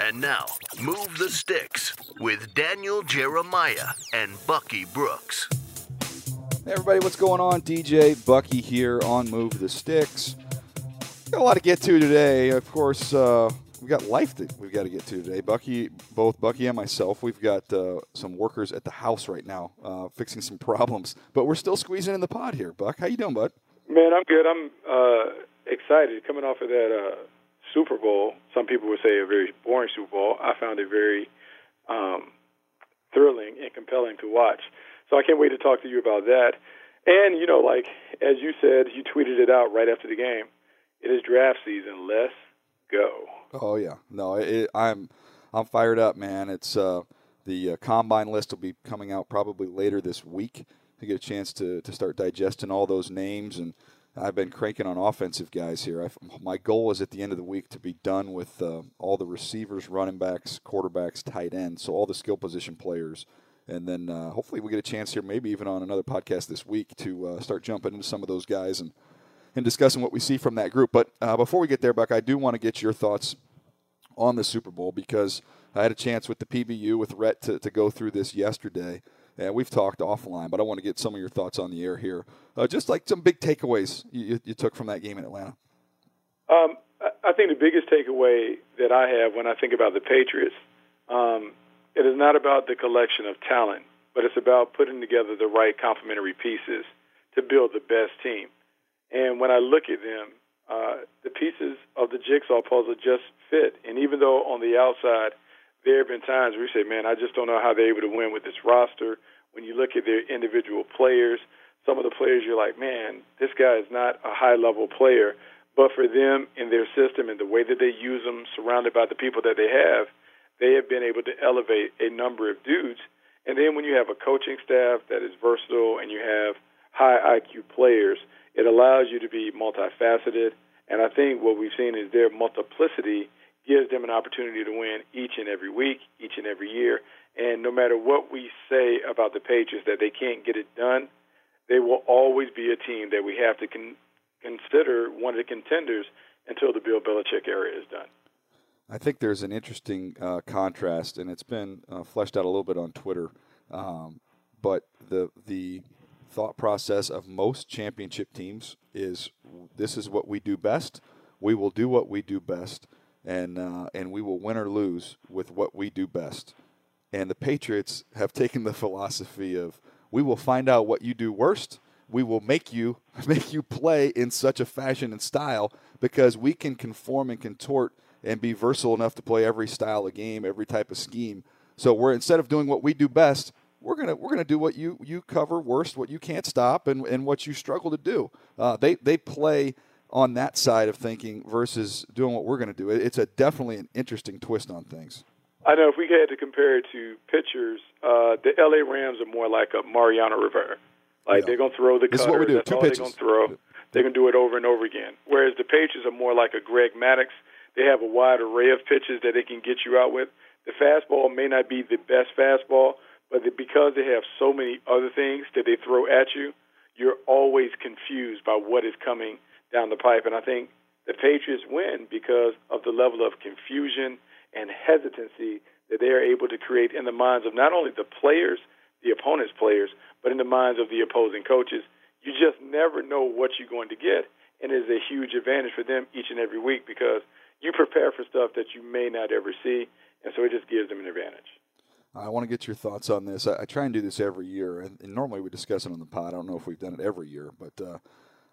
And now, Move the Sticks with Daniel Jeremiah and Bucky Brooks. Hey everybody, what's going on? DJ Bucky here on Move the Sticks. Got a lot to get to today. Of course, uh, we've got life that we've got to get to today. Bucky, both Bucky and myself, we've got uh, some workers at the house right now uh, fixing some problems, but we're still squeezing in the pod here. Buck, how you doing, bud? Man, I'm good. I'm uh, excited coming off of that uh, Super Bowl. Some people would say a very boring Super Bowl. I found it very um, thrilling and compelling to watch. So I can't wait to talk to you about that. And you know, like as you said, you tweeted it out right after the game. It is draft season. Let's go. Oh yeah, no, it, I'm I'm fired up, man. It's uh, the uh, combine list will be coming out probably later this week to get a chance to to start digesting all those names and I've been cranking on offensive guys here. i my goal is at the end of the week to be done with uh, all the receivers, running backs, quarterbacks, tight ends, so all the skill position players. And then uh, hopefully we get a chance here, maybe even on another podcast this week, to uh, start jumping into some of those guys and, and discussing what we see from that group. But uh, before we get there, Buck, I do want to get your thoughts on the Super Bowl because I had a chance with the PBU with Rhett to, to go through this yesterday. And we've talked offline, but I want to get some of your thoughts on the air here. Uh, just like some big takeaways you, you, took from that game in Atlanta. Um, I think the biggest takeaway that I have when I think about the Patriots, um, it is not about the collection of talent, but it's about putting together the right complementary pieces to build the best team. And when I look at them, uh, the pieces of the jigsaw puzzle just fit. And even though on the outside there have been times where you say, man, I just don't know how they're able to win with this roster. When you look at their individual players, some of the players you're like, man, this guy is not a high level player. But for them in their system and the way that they use them, surrounded by the people that they have, they have been able to elevate a number of dudes. And then when you have a coaching staff that is versatile and you have high IQ players, it allows you to be multifaceted. And I think what we've seen is their multiplicity gives them an opportunity to win each and every week, each and every year. And no matter what we say about the Patriots that they can't get it done, they will always be a team that we have to con- consider one of the contenders until the Bill Belichick era is done. I think there's an interesting uh, contrast, and it's been uh, fleshed out a little bit on Twitter. Um, but the the thought process of most championship teams is this is what we do best. We will do what we do best and uh, and we will win or lose with what we do best. And the Patriots have taken the philosophy of we will find out what you do worst. We will make you make you play in such a fashion and style because we can conform and contort and be versatile enough to play every style of game, every type of scheme. So we're instead of doing what we do best, we're gonna we're gonna do what you you cover worst, what you can't stop, and, and what you struggle to do. Uh, they they play on that side of thinking versus doing what we're going to do. It's a definitely an interesting twist on things. I know if we had to compare it to pitchers, uh, the LA Rams are more like a Mariano Rivera. Like yeah. they're going to throw the this. Is what we do. That's Two all pitches. they're going to throw. They're going to do it over and over again. Whereas the Patriots are more like a Greg Maddux. They have a wide array of pitches that they can get you out with. The fastball may not be the best fastball, but because they have so many other things that they throw at you, you're always confused by what is coming down the pipe. And I think the Patriots win because of the level of confusion and hesitancy that they are able to create in the minds of not only the players, the opponent's players, but in the minds of the opposing coaches. You just never know what you're going to get, and it is a huge advantage for them each and every week because you prepare for stuff that you may not ever see, and so it just gives them an advantage. I want to get your thoughts on this. I, I try and do this every year, and, and, normally we discuss it on the pod. I don't know if we've done it every year, but uh,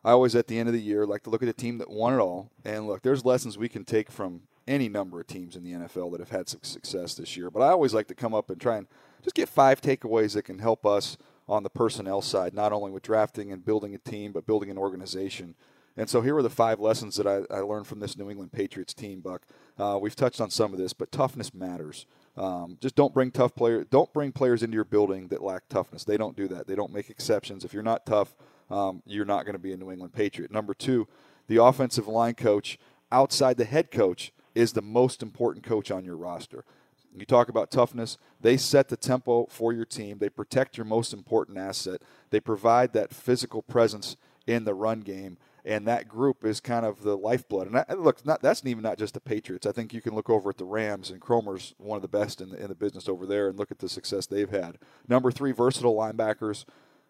I always, at the end of the year, like to look at a team that won it all. And look, there's lessons we can take from any number of teams in the NFL that have had some success this year. But I always like to come up and try and just get five takeaways that can help us on the personnel side, not only with drafting and building a team, but building an organization. And so here are the five lessons that I, I learned from this New England Patriots team, Buck. Uh, we've touched on some of this, but toughness matters. Um, just don't bring tough players. Don't bring players into your building that lack toughness. They don't do that. They don't make exceptions. If you're not tough, um, you're not going to be a New England Patriot. Number two, the offensive line coach outside the head coach is the most important coach on your roster. You talk about toughness, they set the tempo for your team. They protect your most important asset. They provide that physical presence in the run game. And that group is kind of the lifeblood. And I, look, not, that's even not just the Patriots. I think you can look over at the Rams, and Kromer's one of the best in the, in the business over there, and look at the success they've had. Number three, versatile linebackers.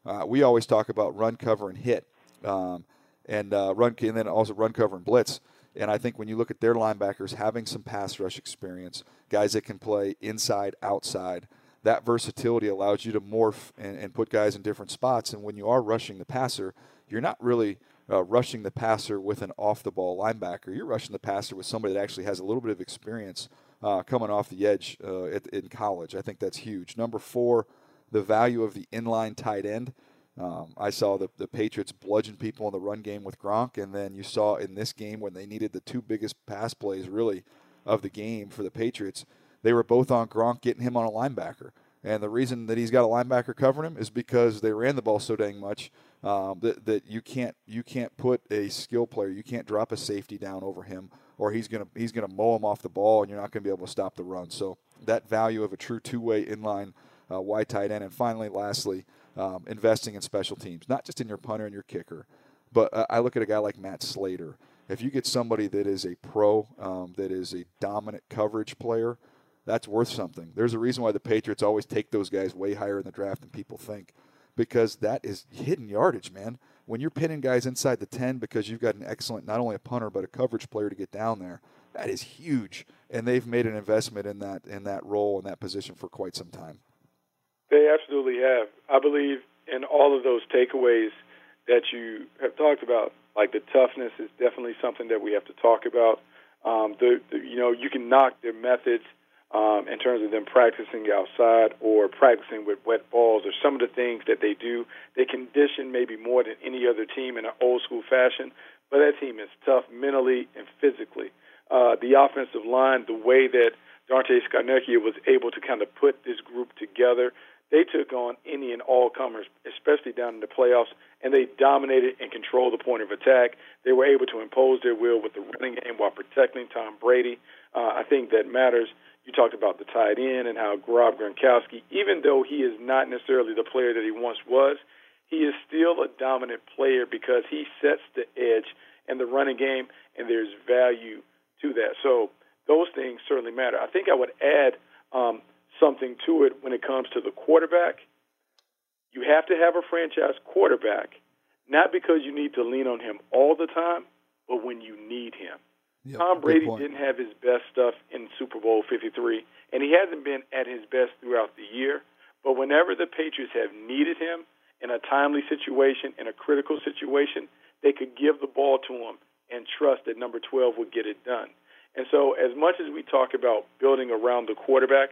Uh, we always talk about run, cover, and hit, um, and uh, run, and then also run, cover, and blitz. And I think when you look at their linebackers having some pass rush experience, guys that can play inside, outside, that versatility allows you to morph and, and put guys in different spots. And when you are rushing the passer, you're not really uh, rushing the passer with an off the ball linebacker. You're rushing the passer with somebody that actually has a little bit of experience uh, coming off the edge uh, at, in college. I think that's huge. Number four, the value of the inline tight end. Um, I saw the, the Patriots bludgeon people in the run game with Gronk, and then you saw in this game when they needed the two biggest pass plays really of the game for the Patriots, they were both on Gronk getting him on a linebacker. And the reason that he's got a linebacker covering him is because they ran the ball so dang much um, that, that you can't you can't put a skill player, you can't drop a safety down over him, or he's gonna he's gonna mow him off the ball, and you're not gonna be able to stop the run. So that value of a true two-way inline uh, wide tight end, and finally, lastly, um, investing in special teams, not just in your punter and your kicker, but uh, I look at a guy like Matt Slater. If you get somebody that is a pro, um, that is a dominant coverage player, that's worth something. There's a reason why the Patriots always take those guys way higher in the draft than people think, because that is hidden yardage, man. When you're pinning guys inside the 10 because you've got an excellent, not only a punter, but a coverage player to get down there, that is huge. And they've made an investment in that in that role in that position for quite some time. They absolutely have. I believe in all of those takeaways that you have talked about. Like the toughness is definitely something that we have to talk about. Um, the, the you know you can knock their methods um, in terms of them practicing outside or practicing with wet balls or some of the things that they do. They condition maybe more than any other team in an old school fashion, but that team is tough mentally and physically. Uh, the offensive line, the way that Dante Scarnecchia was able to kind of put this group together they took on any and all comers, especially down in the playoffs, and they dominated and controlled the point of attack. They were able to impose their will with the running game while protecting Tom Brady. Uh, I think that matters. You talked about the tight end and how Rob Gronkowski, even though he is not necessarily the player that he once was, he is still a dominant player because he sets the edge in the running game, and there's value to that. So those things certainly matter. I think I would add um, – something to it when it comes to the quarterback. You have to have a franchise quarterback, not because you need to lean on him all the time, but when you need him. Yep, Tom Brady didn't have his best stuff in Super Bowl 53, and he hasn't been at his best throughout the year. But whenever the Patriots have needed him in a timely situation, in a critical situation, they could give the ball to him and trust that number 12 would get it done. And so, as much as we talk about building around the quarterback,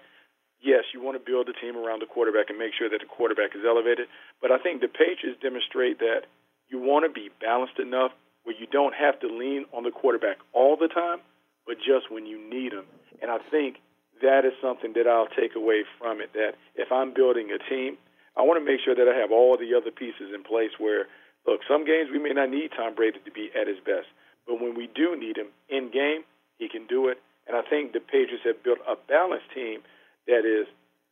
yes, you want to build a team around the quarterback and make sure that the quarterback is elevated. But I think the Patriots demonstrate that you want to be balanced enough where you don't have to lean on the quarterback all the time, but just when you need him. And I think that is something that I'll take away from it. That if I'm building a team, I want to make sure that I have all the other pieces in place where, look, some games we may not need Tom Brady to be at his best, but when we do need him in game, he can do it. And I think the Patriots have built a balanced team that is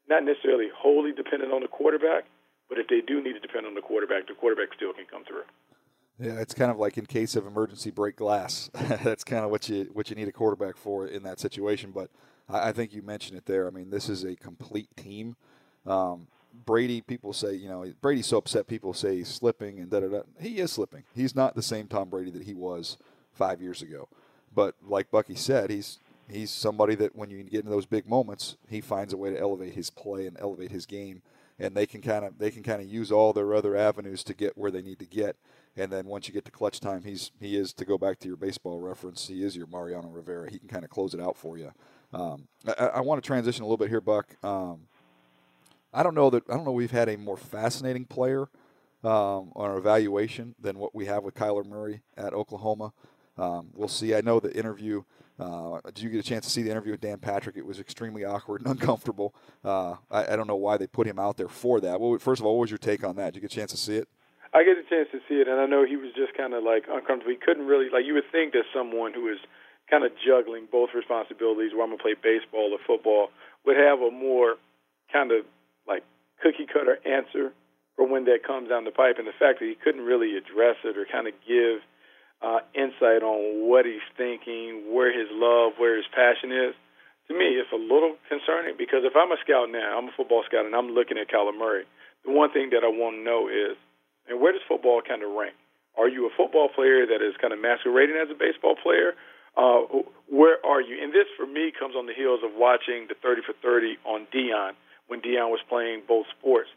not necessarily wholly dependent on the quarterback, but if they do need to depend on the quarterback, the quarterback still can come through. Yeah, it's kind of like in case of emergency break glass. That's kind of what you what you need a quarterback for in that situation. But I, I think you mentioned it there. I mean, this is a complete team. Um, Brady, people say, you know, Brady's so upset. People say he's slipping and da da da. He is slipping. He's not the same Tom Brady that he was five years ago. But like Bucky said, he's he's somebody that when you get in those big moments, he finds a way to elevate his play and elevate his game. And they can kind of they can kind of use all their other avenues to get where they need to get. And then once you get to clutch time, he's he is to go back to your baseball reference. He is your Mariano Rivera. He can kind of close it out for you. Um, I, I, want to transition a little bit here, Buck. Um, I don't know that I don't know we've had a more fascinating player um, on our evaluation than what we have with Kyler Murray at Oklahoma. Um, we'll see. I know the interview. Uh, did you get a chance to see the interview with Dan Patrick? It was extremely awkward and uncomfortable. Uh, I, I, don't know why they put him out there for that. Well, first of all, what was your take on that? Did you get a chance to see it? I get a chance to see it, and I know he was just kind of like uncomfortable. He couldn't really like you would think that someone who is kind of juggling both responsibilities, where I'm gonna play baseball or football, would have a more kind of like cookie cutter answer for when that comes down the pipe. And the fact that he couldn't really address it or kind of give uh, insight on what he's thinking, where his love, where his passion is, to me, it's a little concerning because if I'm a scout now, I'm a football scout, and I'm looking at Kyler Murray, the one thing that I want to know is and where does football kind of rank? Are you a football player that is kind of masquerading as a baseball player? Uh, where are you? And this, for me, comes on the heels of watching the 30 for 30 on Deion when Deion was playing both sports.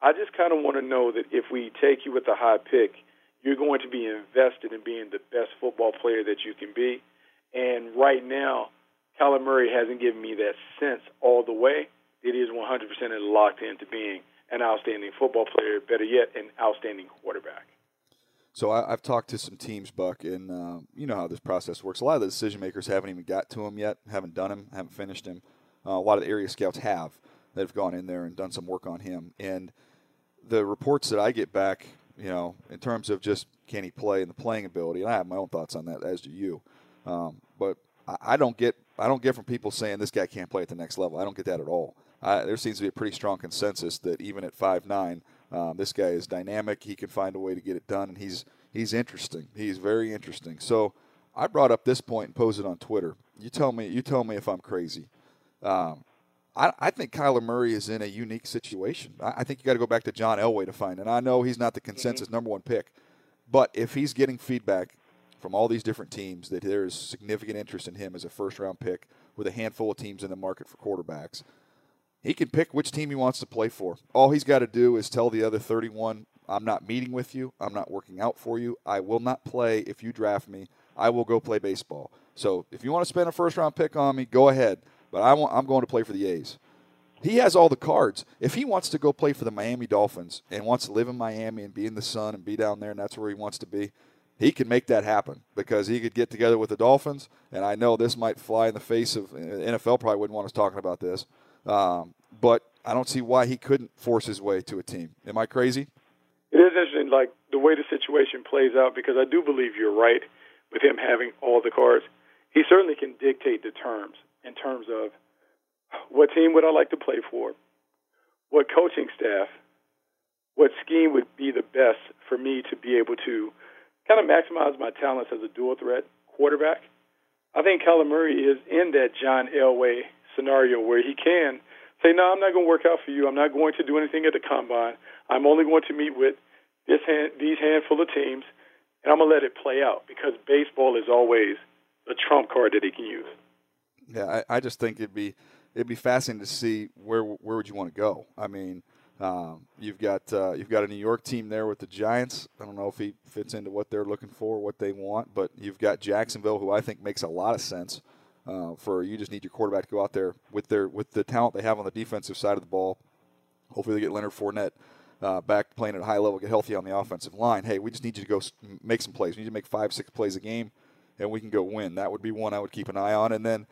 I just kind of want to know that if we take you with a high pick, you're going to be invested in being the best football player that you can be. And right now, Kyler Murray hasn't given me that sense all the way. It is 100% locked into being an outstanding football player, better yet, an outstanding quarterback. So I, have talked to some teams, Buck, and uh, you know how this process works. A lot of the decision makers haven't even got to him yet, haven't done him, haven't finished him. Uh, a lot of the area scouts have that have gone in there and done some work on him. And the reports that I get back, you know, in terms of just can he play and the playing ability, and I have my own thoughts on that, as do you. Um, but I, I don't get I don't get from people saying this guy can't play at the next level. I don't get that at all uh, there seems to be a pretty strong consensus that even at five nine, um, this guy is dynamic. He can find a way to get it done, and he's he's interesting. He's very interesting. So I brought up this point and posed it on Twitter. You tell me. You tell me if I'm crazy. Um, I, I, think Kyler Murray is in a unique situation. I, I think you got to go back to John Elway to find. And I know he's not the mm-hmm. consensus number one pick, but if he's getting feedback from all these different teams that there is significant interest in him as a first round pick with a handful of teams in the market for quarterbacks he can pick which team he wants to play for. All he's got to do is tell the other 31, I'm not meeting with you. I'm not working out for you. I will not play if you draft me. I will go play baseball. So if you want to spend a first round pick on me, go ahead. But I want, I'm going to play for the A's. He has all the cards. If he wants to go play for the Miami Dolphins and wants to live in Miami and be in the sun and be down there and that's where he wants to be, he can make that happen because he could get together with the Dolphins. And I know this might fly in the face of NFL. Probably wouldn't want us talking about this, um, but I don't see why he couldn't force his way to a team. Am I crazy? It is interesting, like the way the situation plays out, because I do believe you're right with him having all the cards. He certainly can dictate the terms in terms of what team would I like to play for, what coaching staff, what scheme would be the best for me to be able to kind of maximize my talents as a dual threat quarterback. I think Kyler Murray is in that John Elway scenario where he can say, "No, I'm not going to work out for you. I'm not going to do anything at the combine. I'm only going to meet with this hand, these handful of teams, and I'm going to let it play out because baseball is always a trump card that he can use." Yeah, I, I just think it'd be it'd be fascinating to see where where would you want to go. I mean, um, you've got uh, you've got a New York team there with the Giants. I don't know if he fits into what they're looking for, what they want, but you've got Jacksonville, who I think makes a lot of sense uh, for you just need your quarterback to go out there with their with the talent they have on the defensive side of the ball. Hopefully, they get Leonard Fournette uh, back playing at a high level, get healthy on the offensive line. Hey, we just need you to go make some plays. We need to make five, six plays a game, and we can go win. That would be one I would keep an eye on. And then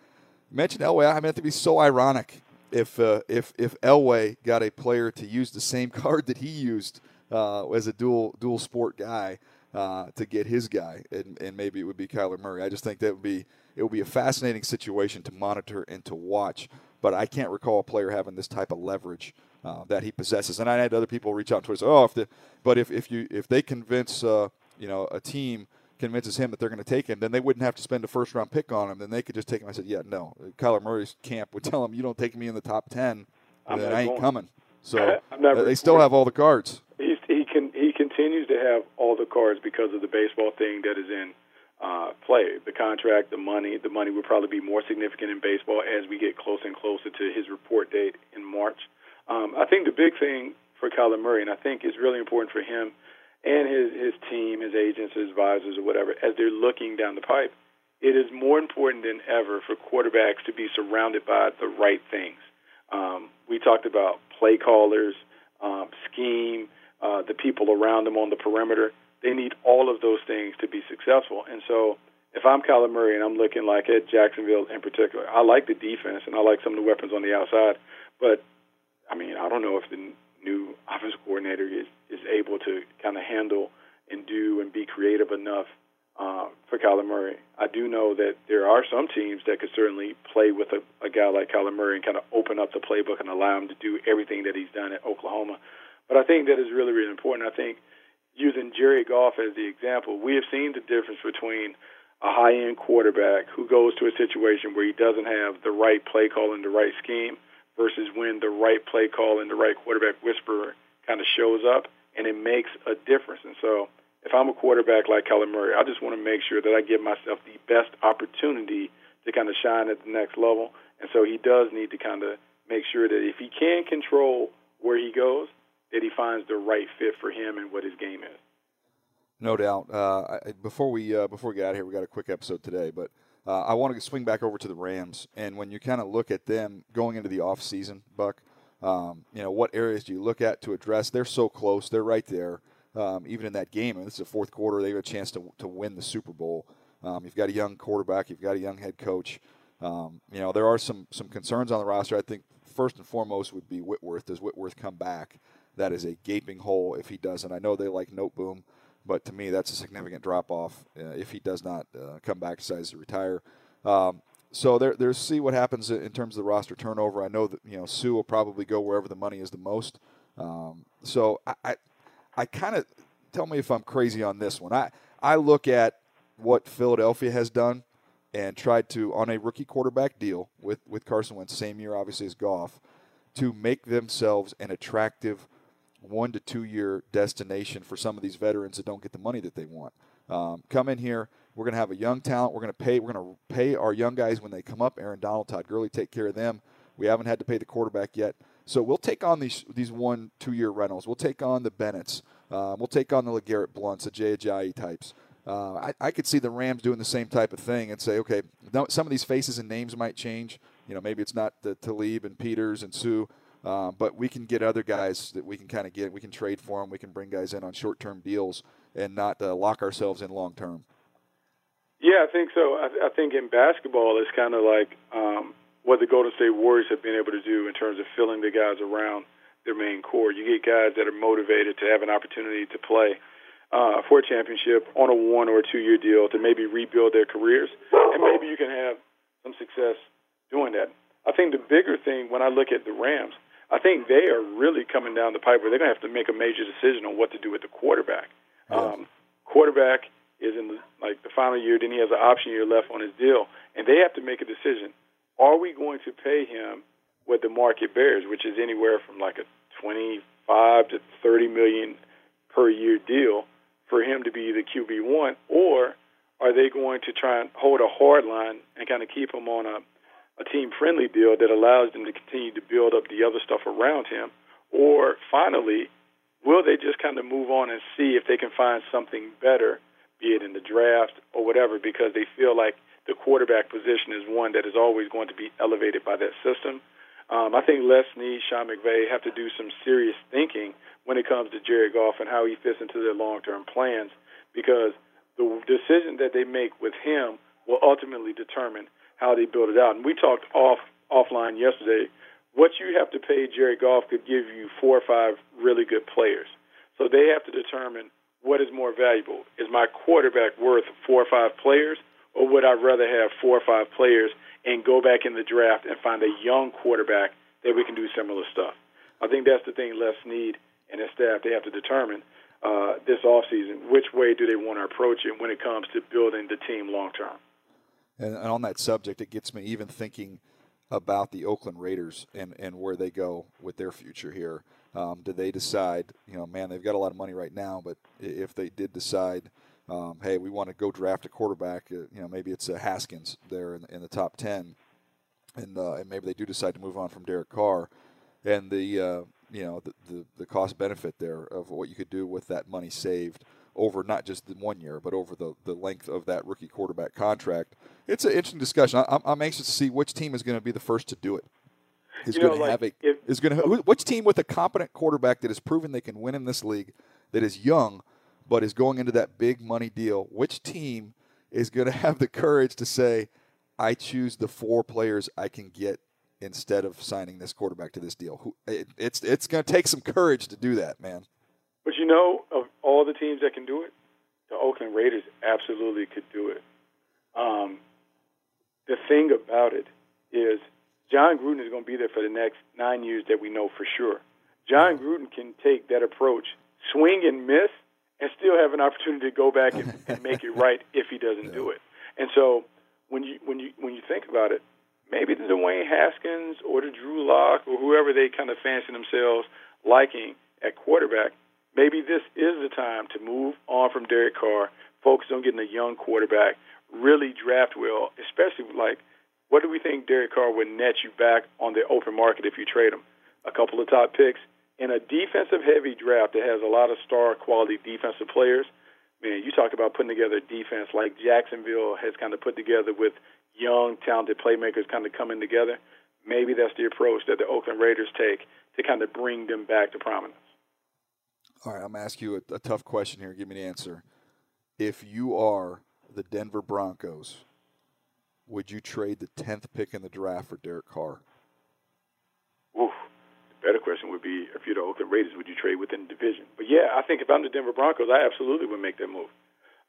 mention Elway. I mean, it'd be so ironic if uh, if if Elway got a player to use the same card that he used uh, as a dual dual sport guy uh, to get his guy, and, and maybe it would be Kyler Murray. I just think that would be it would be a fascinating situation to monitor and to watch. But I can't recall a player having this type of leverage uh, that he possesses. And I had other people reach out to us. Oh, if the, but if, if you if they convince uh, you know a team convinces him that they're going to take him, then they wouldn't have to spend a first round pick on him. Then they could just take him. I said, yeah, no. Kyler Murray's camp would tell him, you don't take me in the top ten, then I ain't going. coming. So they still have all the cards. He's, he can he continues to have all the cards because of the baseball thing that is in uh, play. The contract, the money, the money will probably be more significant in baseball as we get closer and closer to his report date in March. Um, I think the big thing for Kyler Murray, and I think it's really important for him and his his team, his agents, his advisors, or whatever, as they're looking down the pipe, it is more important than ever for quarterbacks to be surrounded by the right things. Um, we talked about play callers, um, scheme, uh, the people around them on the perimeter. They need all of those things to be successful. And so, if I'm Kyler Murray and I'm looking like at Jacksonville in particular, I like the defense and I like some of the weapons on the outside, but I mean, I don't know if the new offensive coordinator is is able to kind of handle and do and be creative enough uh, for Kyler Murray. I do know that there are some teams that could certainly play with a, a guy like Kyler Murray and kind of open up the playbook and allow him to do everything that he's done at Oklahoma. But I think that is really, really important. I think using Jerry Goff as the example, we have seen the difference between a high end quarterback who goes to a situation where he doesn't have the right play call and the right scheme versus when the right play call and the right quarterback whisperer kind of shows up and it makes a difference. And so if I'm a quarterback like Kyler Murray, I just want to make sure that I give myself the best opportunity to kind of shine at the next level. And so he does need to kind of make sure that if he can control where he goes, that he finds the right fit for him and what his game is. No doubt. Uh, before we uh, before we get out of here, we got a quick episode today, but uh, I want to swing back over to the Rams. And when you kind of look at them going into the off season, Buck, um, you know what areas do you look at to address? They're so close. They're right there. Um, even in that game, and this is the fourth quarter, they have a chance to to win the Super Bowl. Um, you've got a young quarterback. You've got a young head coach. Um, you know there are some some concerns on the roster. I think first and foremost would be Whitworth. Does Whitworth come back? that is a gaping hole if he doesn't. I know they like Noteboom, but to me, that's a significant drop off uh, if he does not uh, come back, decides to retire. Um, so there, there's see what happens in terms of the roster turnover. I know that you know Suh will probably go wherever the money is the most. Um, so I, I, I kind of tell me if I'm crazy on this one. I, I look at what Philadelphia has done and tried to on a rookie quarterback deal with with Carson Wentz, same year obviously as Goff, to make themselves an attractive one to two year destination for some of these veterans that don't get the money that they want. Um, come in here. We're going to have a young talent. We're going to pay. We're going to pay our young guys when they come up. Aaron Donald, Todd Gurley, take care of them. We haven't had to pay the quarterback yet, so we'll take on these these one two year rentals. We'll take on the Bennett's. Uh, we'll take on the LeGarrette Blounts, the Jay Ajayi types. Uh, I, I, could see the Rams doing the same type of thing and say, okay, some of these faces and names might change. You know, maybe it's not the Talib and Peters and Suh, um, but we can get other guys that we can kind of get. We can trade for them. We can bring guys in on short-term deals and not uh, lock ourselves in long-term. Yeah, I think so. I, I think in basketball, it's kind of like um, what the Golden State Warriors have been able to do in terms of filling the guys around their main core. You get guys that are motivated to have an opportunity to play uh, for a championship on a one or two-year deal to maybe rebuild their careers, and maybe you can have some success doing that. I think the bigger thing when I look at the Rams – I think they are really coming down the pipe where they're going to have to make a major decision on what to do with the quarterback. Yeah. Um, quarterback is in the, like the final year, then he has an option year left on his deal, and they have to make a decision: Are we going to pay him what the market bears, which is anywhere from like a twenty-five to thirty million per year deal for him to be the QB one, or are they going to try and hold a hard line and kind of keep him on a a team friendly deal that allows them to continue to build up the other stuff around him? Or finally, will they just kind of move on and see if they can find something better, be it in the draft or whatever, because they feel like the quarterback position is one that is always going to be elevated by that system? Um, I think Les Snead, Sean McVay have to do some serious thinking when it comes to Jared Goff and how he fits into their long-term plans, because the decision that they make with him will ultimately determine how they build it out. And we talked off offline yesterday. What you have to pay Jerry Goff could give you four or five really good players. So they have to determine what is more valuable. Is my quarterback worth four or five players, or would I rather have four or five players and go back in the draft and find a young quarterback that we can do similar stuff? I think that's the thing Les Snead and his staff they have to determine uh, this offseason which way do they want to approach it when it comes to building the team long term. And, and on that subject, it gets me even thinking about the Oakland Raiders and, and where they go with their future here. Um, do they decide, you know, man, they've got a lot of money right now, but if they did decide, um, hey, we want to go draft a quarterback, uh, you know, maybe it's a Haskins there in, in the top 10, and, uh, and maybe they do decide to move on from Derek Carr, and the, uh, you know, the, the, the cost benefit there of what you could do with that money saved over not just the one year, but over the, the length of that rookie quarterback contract. It's an interesting discussion. I, I'm anxious to see which team is going to be the first to do it. Is going to like have a if, is going to which team with a competent quarterback that has proven they can win in this league, that is young, but is going into that big money deal. Which team is going to have the courage to say, "I choose the four players I can get instead of signing this quarterback to this deal"? It, it's it's going to take some courage to do that, man. But you know, of all the teams that can do it, the Oakland Raiders absolutely could do it. Um, the thing about it is Jon Gruden is going to be there for the next nine years that we know for sure. Jon Gruden can take that approach, swing and miss, and still have an opportunity to go back and, and make it right if he doesn't yeah. do it. And so when you when you when you think about it, maybe the Dwayne Haskins or the Drew Lock or whoever they kind of fancy themselves liking at quarterback maybe this is the time to move on from Derek Carr, focus on getting a young quarterback, really draft well, especially like what do we think Derek Carr would net you back on the open market if you trade him? A couple of top picks in a defensive heavy draft that has a lot of star quality defensive players. Man, you talk about putting together a defense like Jacksonville has kind of put together with young, talented playmakers kind of coming together. Maybe that's the approach that the Oakland Raiders take to kind of bring them back to prominence. All right, I'm going to ask you a, a tough question here. Give me an answer. If you are the Denver Broncos, would you trade the 10th pick in the draft for Derek Carr? Oof. The better question would be if you're the Oakland Raiders, would you trade within the division? But yeah, I think if I'm the Denver Broncos, I absolutely would make that move.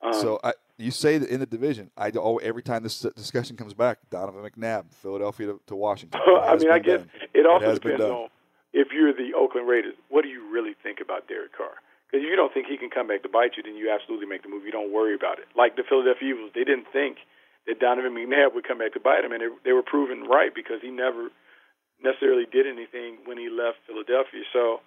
Um, so I, you say that in the division, I oh, every time this discussion comes back, Donovan McNabb, Philadelphia to, to Washington. I mean, I guess done. it also it depends on if you're the Oakland Raiders, what do you really think about Derek Carr? Because if you don't think he can come back to bite you, then you absolutely make the move. You don't worry about it. Like the Philadelphia Eagles, they didn't think that Donovan McNabb would come back to bite him, and they, they were proven right because he never necessarily did anything when he left Philadelphia. So,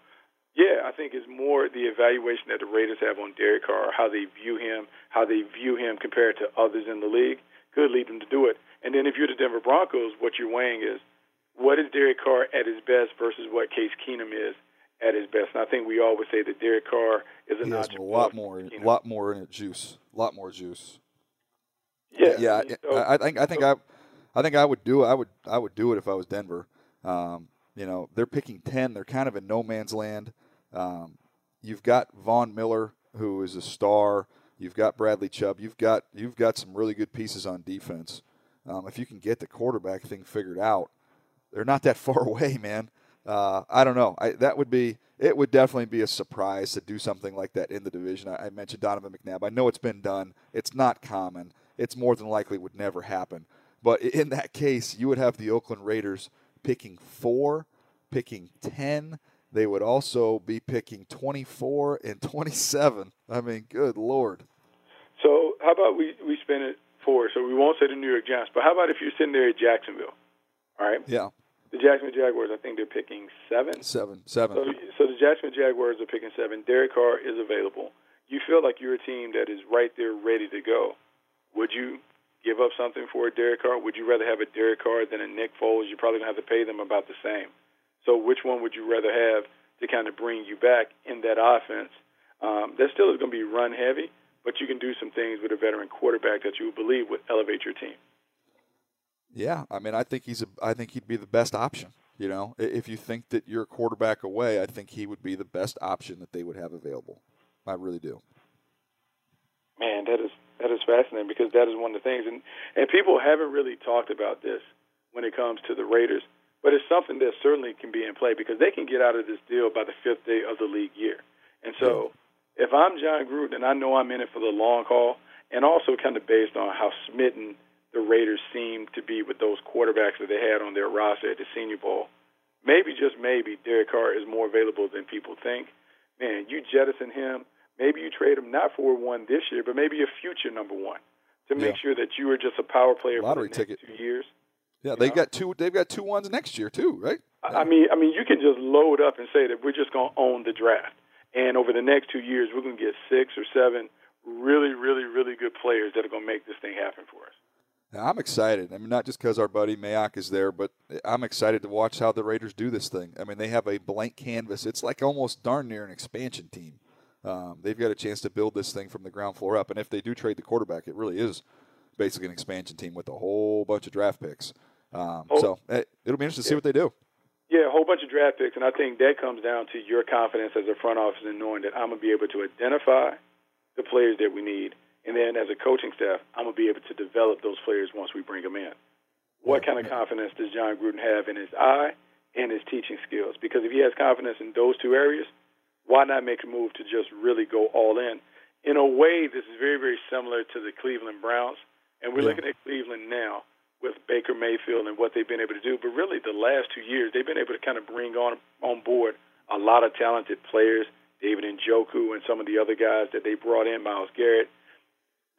yeah, I think it's more the evaluation that the Raiders have on Derek Carr, how they view him, how they view him compared to others in the league, could lead them to do it. And then if you're the Denver Broncos, what you're weighing is – what is Derek Carr at his best versus what Case Keenum is at his best. And I think we always say that Derek Carr is a, a lot more, a lot more in it juice, a lot more juice. Yeah, yeah. I, so, I, think I think so, I, I think I would do it. I would I would do it if I was Denver. Um, you know, they're picking ten. They're kind of in no man's land. Um, you've got Von Miller, who is a star. You've got Bradley Chubb. You've got you've got some really good pieces on defense. Um, if you can get the quarterback thing figured out, they're not that far away, man. Uh, I don't know. I, that would be it. Would definitely be a surprise to do something like that in the division. I, I mentioned Donovan McNabb. I know it's been done. It's not common. It's more than likely would never happen. But in that case, you would have the Oakland Raiders picking four, picking ten. They would also be picking 24 and 27. I mean, good lord. So how about we we spin it four? So we won't say the New York Giants, but how about if you're sitting there at Jacksonville? All right. Yeah. The Jacksonville Jaguars, I think they're picking seven. Seven, seven. So, so the Jacksonville Jaguars are picking seven. Derek Carr is available. You feel like you're a team that is right there, ready to go. Would you give up something for a Derek Carr? Would you rather have a Derek Carr than a Nick Foles? You're probably gonna have to pay them about the same. So which one would you rather have to kind of bring you back in that offense? Um, that still is going to be run heavy, but you can do some things with a veteran quarterback that you believe would elevate your team. Yeah, I mean, I think he's a, I think he'd be the best option. You know, if you think that you're a quarterback away, I think he would be the best option that they would have available. I really do. Man, that is that is fascinating because that is one of the things, and and people haven't really talked about this when it comes to the Raiders, but it's something that certainly can be in play because they can get out of this deal by the fifth day of the league year. And so, if I'm Jon Gruden and I know I'm in it for the long haul, and also kind of based on how smitten the Raiders seem to be with those quarterbacks that they had on their roster at the Senior Bowl. Maybe just maybe Derek Carr is more available than people think. Man, you jettison him. Maybe you trade him not for one this year, but maybe a future number one to make Yeah. sure that you are just a power player Lottery for the next ticket. two years. Yeah, they know? got two. They've got two ones next year too, right? I I mean, I mean, you can just load up and say that we're just going to own the draft, and over the next two years, we're going to get six or seven really, really, really good players that are going to make this thing happen for us. Now, I'm excited. I mean, not just because our buddy Mayock is there, but I'm excited to watch how the Raiders do this thing. I mean, they have a blank canvas. It's like almost darn near an expansion team. Um, they've got a chance to build this thing from the ground floor up. And if they do trade the quarterback, it really is basically an expansion team with a whole bunch of draft picks. Um, Oh. So eh, it'll be interesting to see what they do. Yeah, a whole bunch of draft picks, and I think that comes down to your confidence as a front office and knowing that I'm going to be able to identify the players that we need, and then as a coaching staff, I'm going to be able to develop those players once we bring them in. What kind of confidence does Jon Gruden have in his eye and his teaching skills? Because if he has confidence in those two areas, why not make a move to just really go all in? In a way, this is very, very similar to the Cleveland Browns, and we're Yeah. looking at Cleveland now with Baker Mayfield and what they've been able to do. But really, the last two years, they've been able to kind of bring on on board a lot of talented players, David Njoku and some of the other guys that they brought in, Myles Garrett.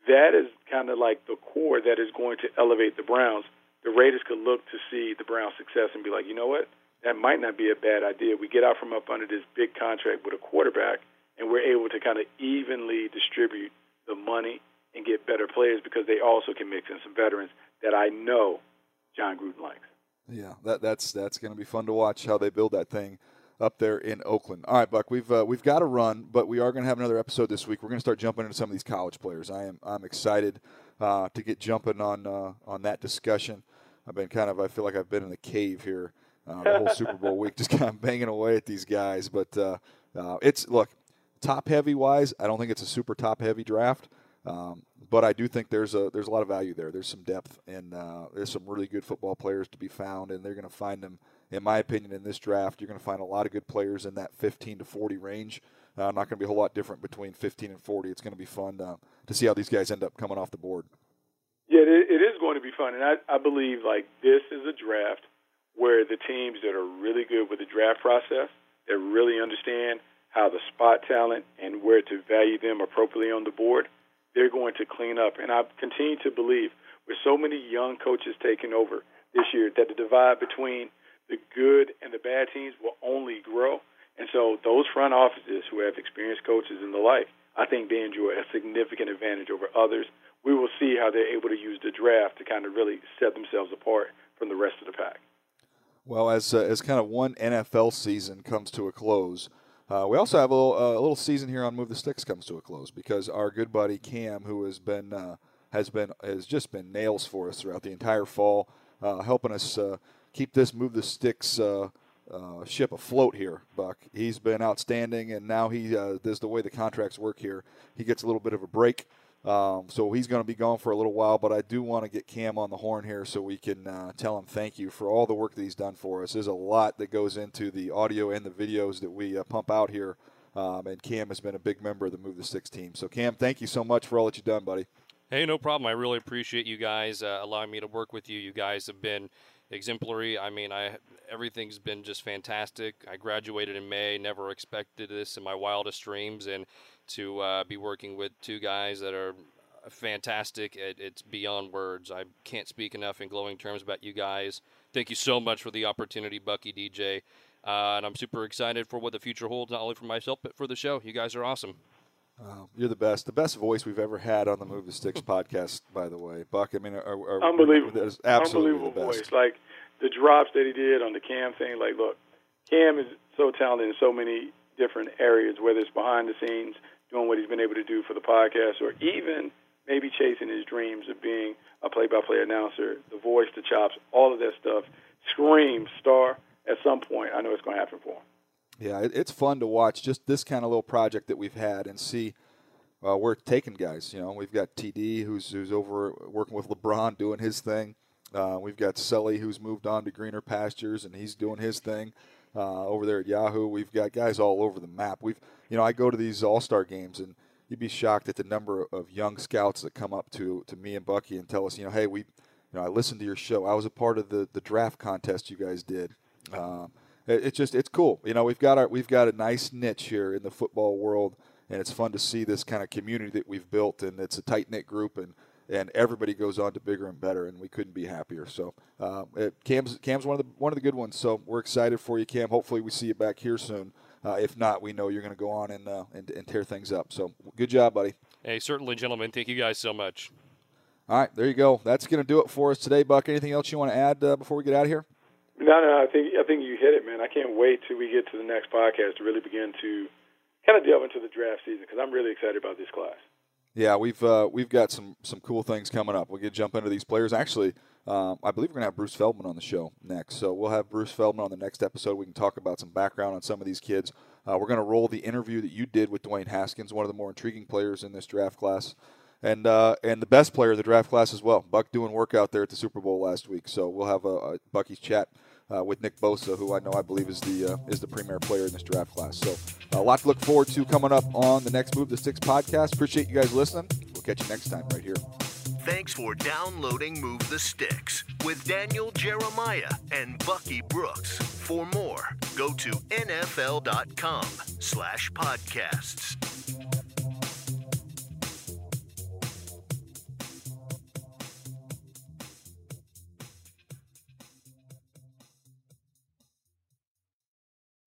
That is kind of like the core that is going to elevate the Browns. The Raiders could look to see the Browns' success and be like, you know what? That might not be a bad idea. We get out from up under this big contract with a quarterback, and we're able to kind of evenly distribute the money and get better players because they also can mix in some veterans that I know Jon Gruden likes. Yeah, that, that's that's going to be fun to watch how they build that thing up there in Oakland. All right, Buck, we've uh, we've got to run, but we are going to have another episode this week. We're going to start jumping into some of these college players. I am I'm excited uh, to get jumping on uh, on that discussion. I've been kind of I feel like I've been in a cave here uh, the whole Super Bowl week, just kind of banging away at these guys. But uh, uh, it's look top heavy wise. I don't think it's a super top heavy draft. Um, but I do think there's a there's a lot of value there. There's some depth, and uh, there's some really good football players to be found, and they're going to find them. In my opinion, in this draft, you're going to find a lot of good players in that 15 to 40 range. Uh, not going to be a whole lot different between 15 and 40. It's going to be fun uh, to see how these guys end up coming off the board. Yeah, it, is going to be fun, and I, I believe like this is a draft where the teams that are really good with the draft process, that really understand how to spot talent and where to value them appropriately on the board, they're going to clean up. And I continue to believe with so many young coaches taking over this year that the divide between the good and the bad teams will only grow. And so those front offices who have experienced coaches and the like, I think they enjoy a significant advantage over others. We will see how they're able to use the draft to kind of really set themselves apart from the rest of the pack. Well, as uh, as kind of one NFL season comes to a close, uh, we also have a little, uh, a little season here on Move the Sticks comes to a close because our good buddy Cam, who has been uh, has been has just been nails for us throughout the entire fall, uh, helping us uh, keep this Move the Sticks. Uh, uh, ship afloat here, Buck. He's been outstanding, and now he uh, is the way the contracts work here. He gets a little bit of a break, um, so he's going to be gone for a little while. But I do want to get Cam on the horn here so we can uh, tell him thank you for all the work that he's done for us. There's a lot that goes into the audio and the videos that we uh, pump out here, um, and Cam has been a big member of the Move the Sticks team. So Cam, thank you so much for all that you've done, buddy. Hey, no problem. I really appreciate you guys uh, allowing me to work with you. You guys have been exemplary. I mean, I everything's been just fantastic. I graduated in May. Never expected this in my wildest dreams, and to uh, be working with two guys that are fantastic. It, it's beyond words. I can't speak enough in glowing terms about you guys. Thank you so much for the opportunity, Bucky DJ. Uh, and I'm super excited for what the future holds, not only for myself, but for the show. You guys are awesome. Uh, you're the best, the best voice we've ever had on the Move the Sticks podcast. By the way, Buck. I mean, are, are, Unbelievable. Is absolutely Unbelievable the best. voice. Like the drops that he did on the Cam thing. Like, look, Cam is so talented in so many different areas, whether it's behind the scenes, doing what he's been able to do for the podcast, or even maybe chasing his dreams of being a play-by-play announcer, the voice, the chops, all of that stuff Scream star. At some point, I know it's going to happen for him. Yeah, it, it's fun to watch just this kind of little project that we've had and see uh, where it's taking guys. You know, we've got TD who's who's over working with LeBron doing his thing. Uh, we've got Sully who's moved on to greener pastures and he's doing his thing uh, over there at Yahoo. We've got guys all over the map. We've you know I go to these All Star games and you'd be shocked at the number of young scouts that come up to to me and Bucky and tell us, you know, hey, we, you know, I listened to your show. I was a part of the the draft contest you guys did. It, it's just it's cool. You know, we've got our we've got a nice niche here in the football world, and it's fun to see this kind of community that we've built, and it's a tight knit group, and and everybody goes on to bigger and better, and we couldn't be happier. So, uh, it, Cam's Cam's one of the one of the good ones. So we're excited for you, Cam. Hopefully, we see you back here soon. Uh, if not, we know you're going to go on and, uh, and, and tear things up. So good job, buddy. Hey, certainly, gentlemen. Thank you guys so much. All right, there you go. That's going to do it for us today, Buck. Anything else you want to add uh, before we get out of here? No, no. I think I think you hit it, man. I can't wait till we get to the next podcast to really begin to kind of delve into the draft season because I'm really excited about this class. Yeah, we've uh, we've got some some cool things coming up. We get jump into these players. Actually, um, I believe we're gonna have Bruce Feldman on the show next. So we'll have Bruce Feldman on the next episode. We can talk about some background on some of these kids. Uh, we're gonna roll the interview that you did with Dwayne Haskins, one of the more intriguing players in this draft class, and uh, and the best player of the draft class as well. Buck doing work out there at the Super Bowl last week. So we'll have a, a Bucky's chat. Uh, with Nick Bosa, who I know I believe is the uh, is the premier player in this draft class. So a lot to look forward to coming up on the next Move the Sticks podcast. Appreciate you guys listening. We'll catch you next time right here. Thanks for downloading Move the Sticks with Daniel Jeremiah and Bucky Brooks. For more, go to nfl.com slash podcasts.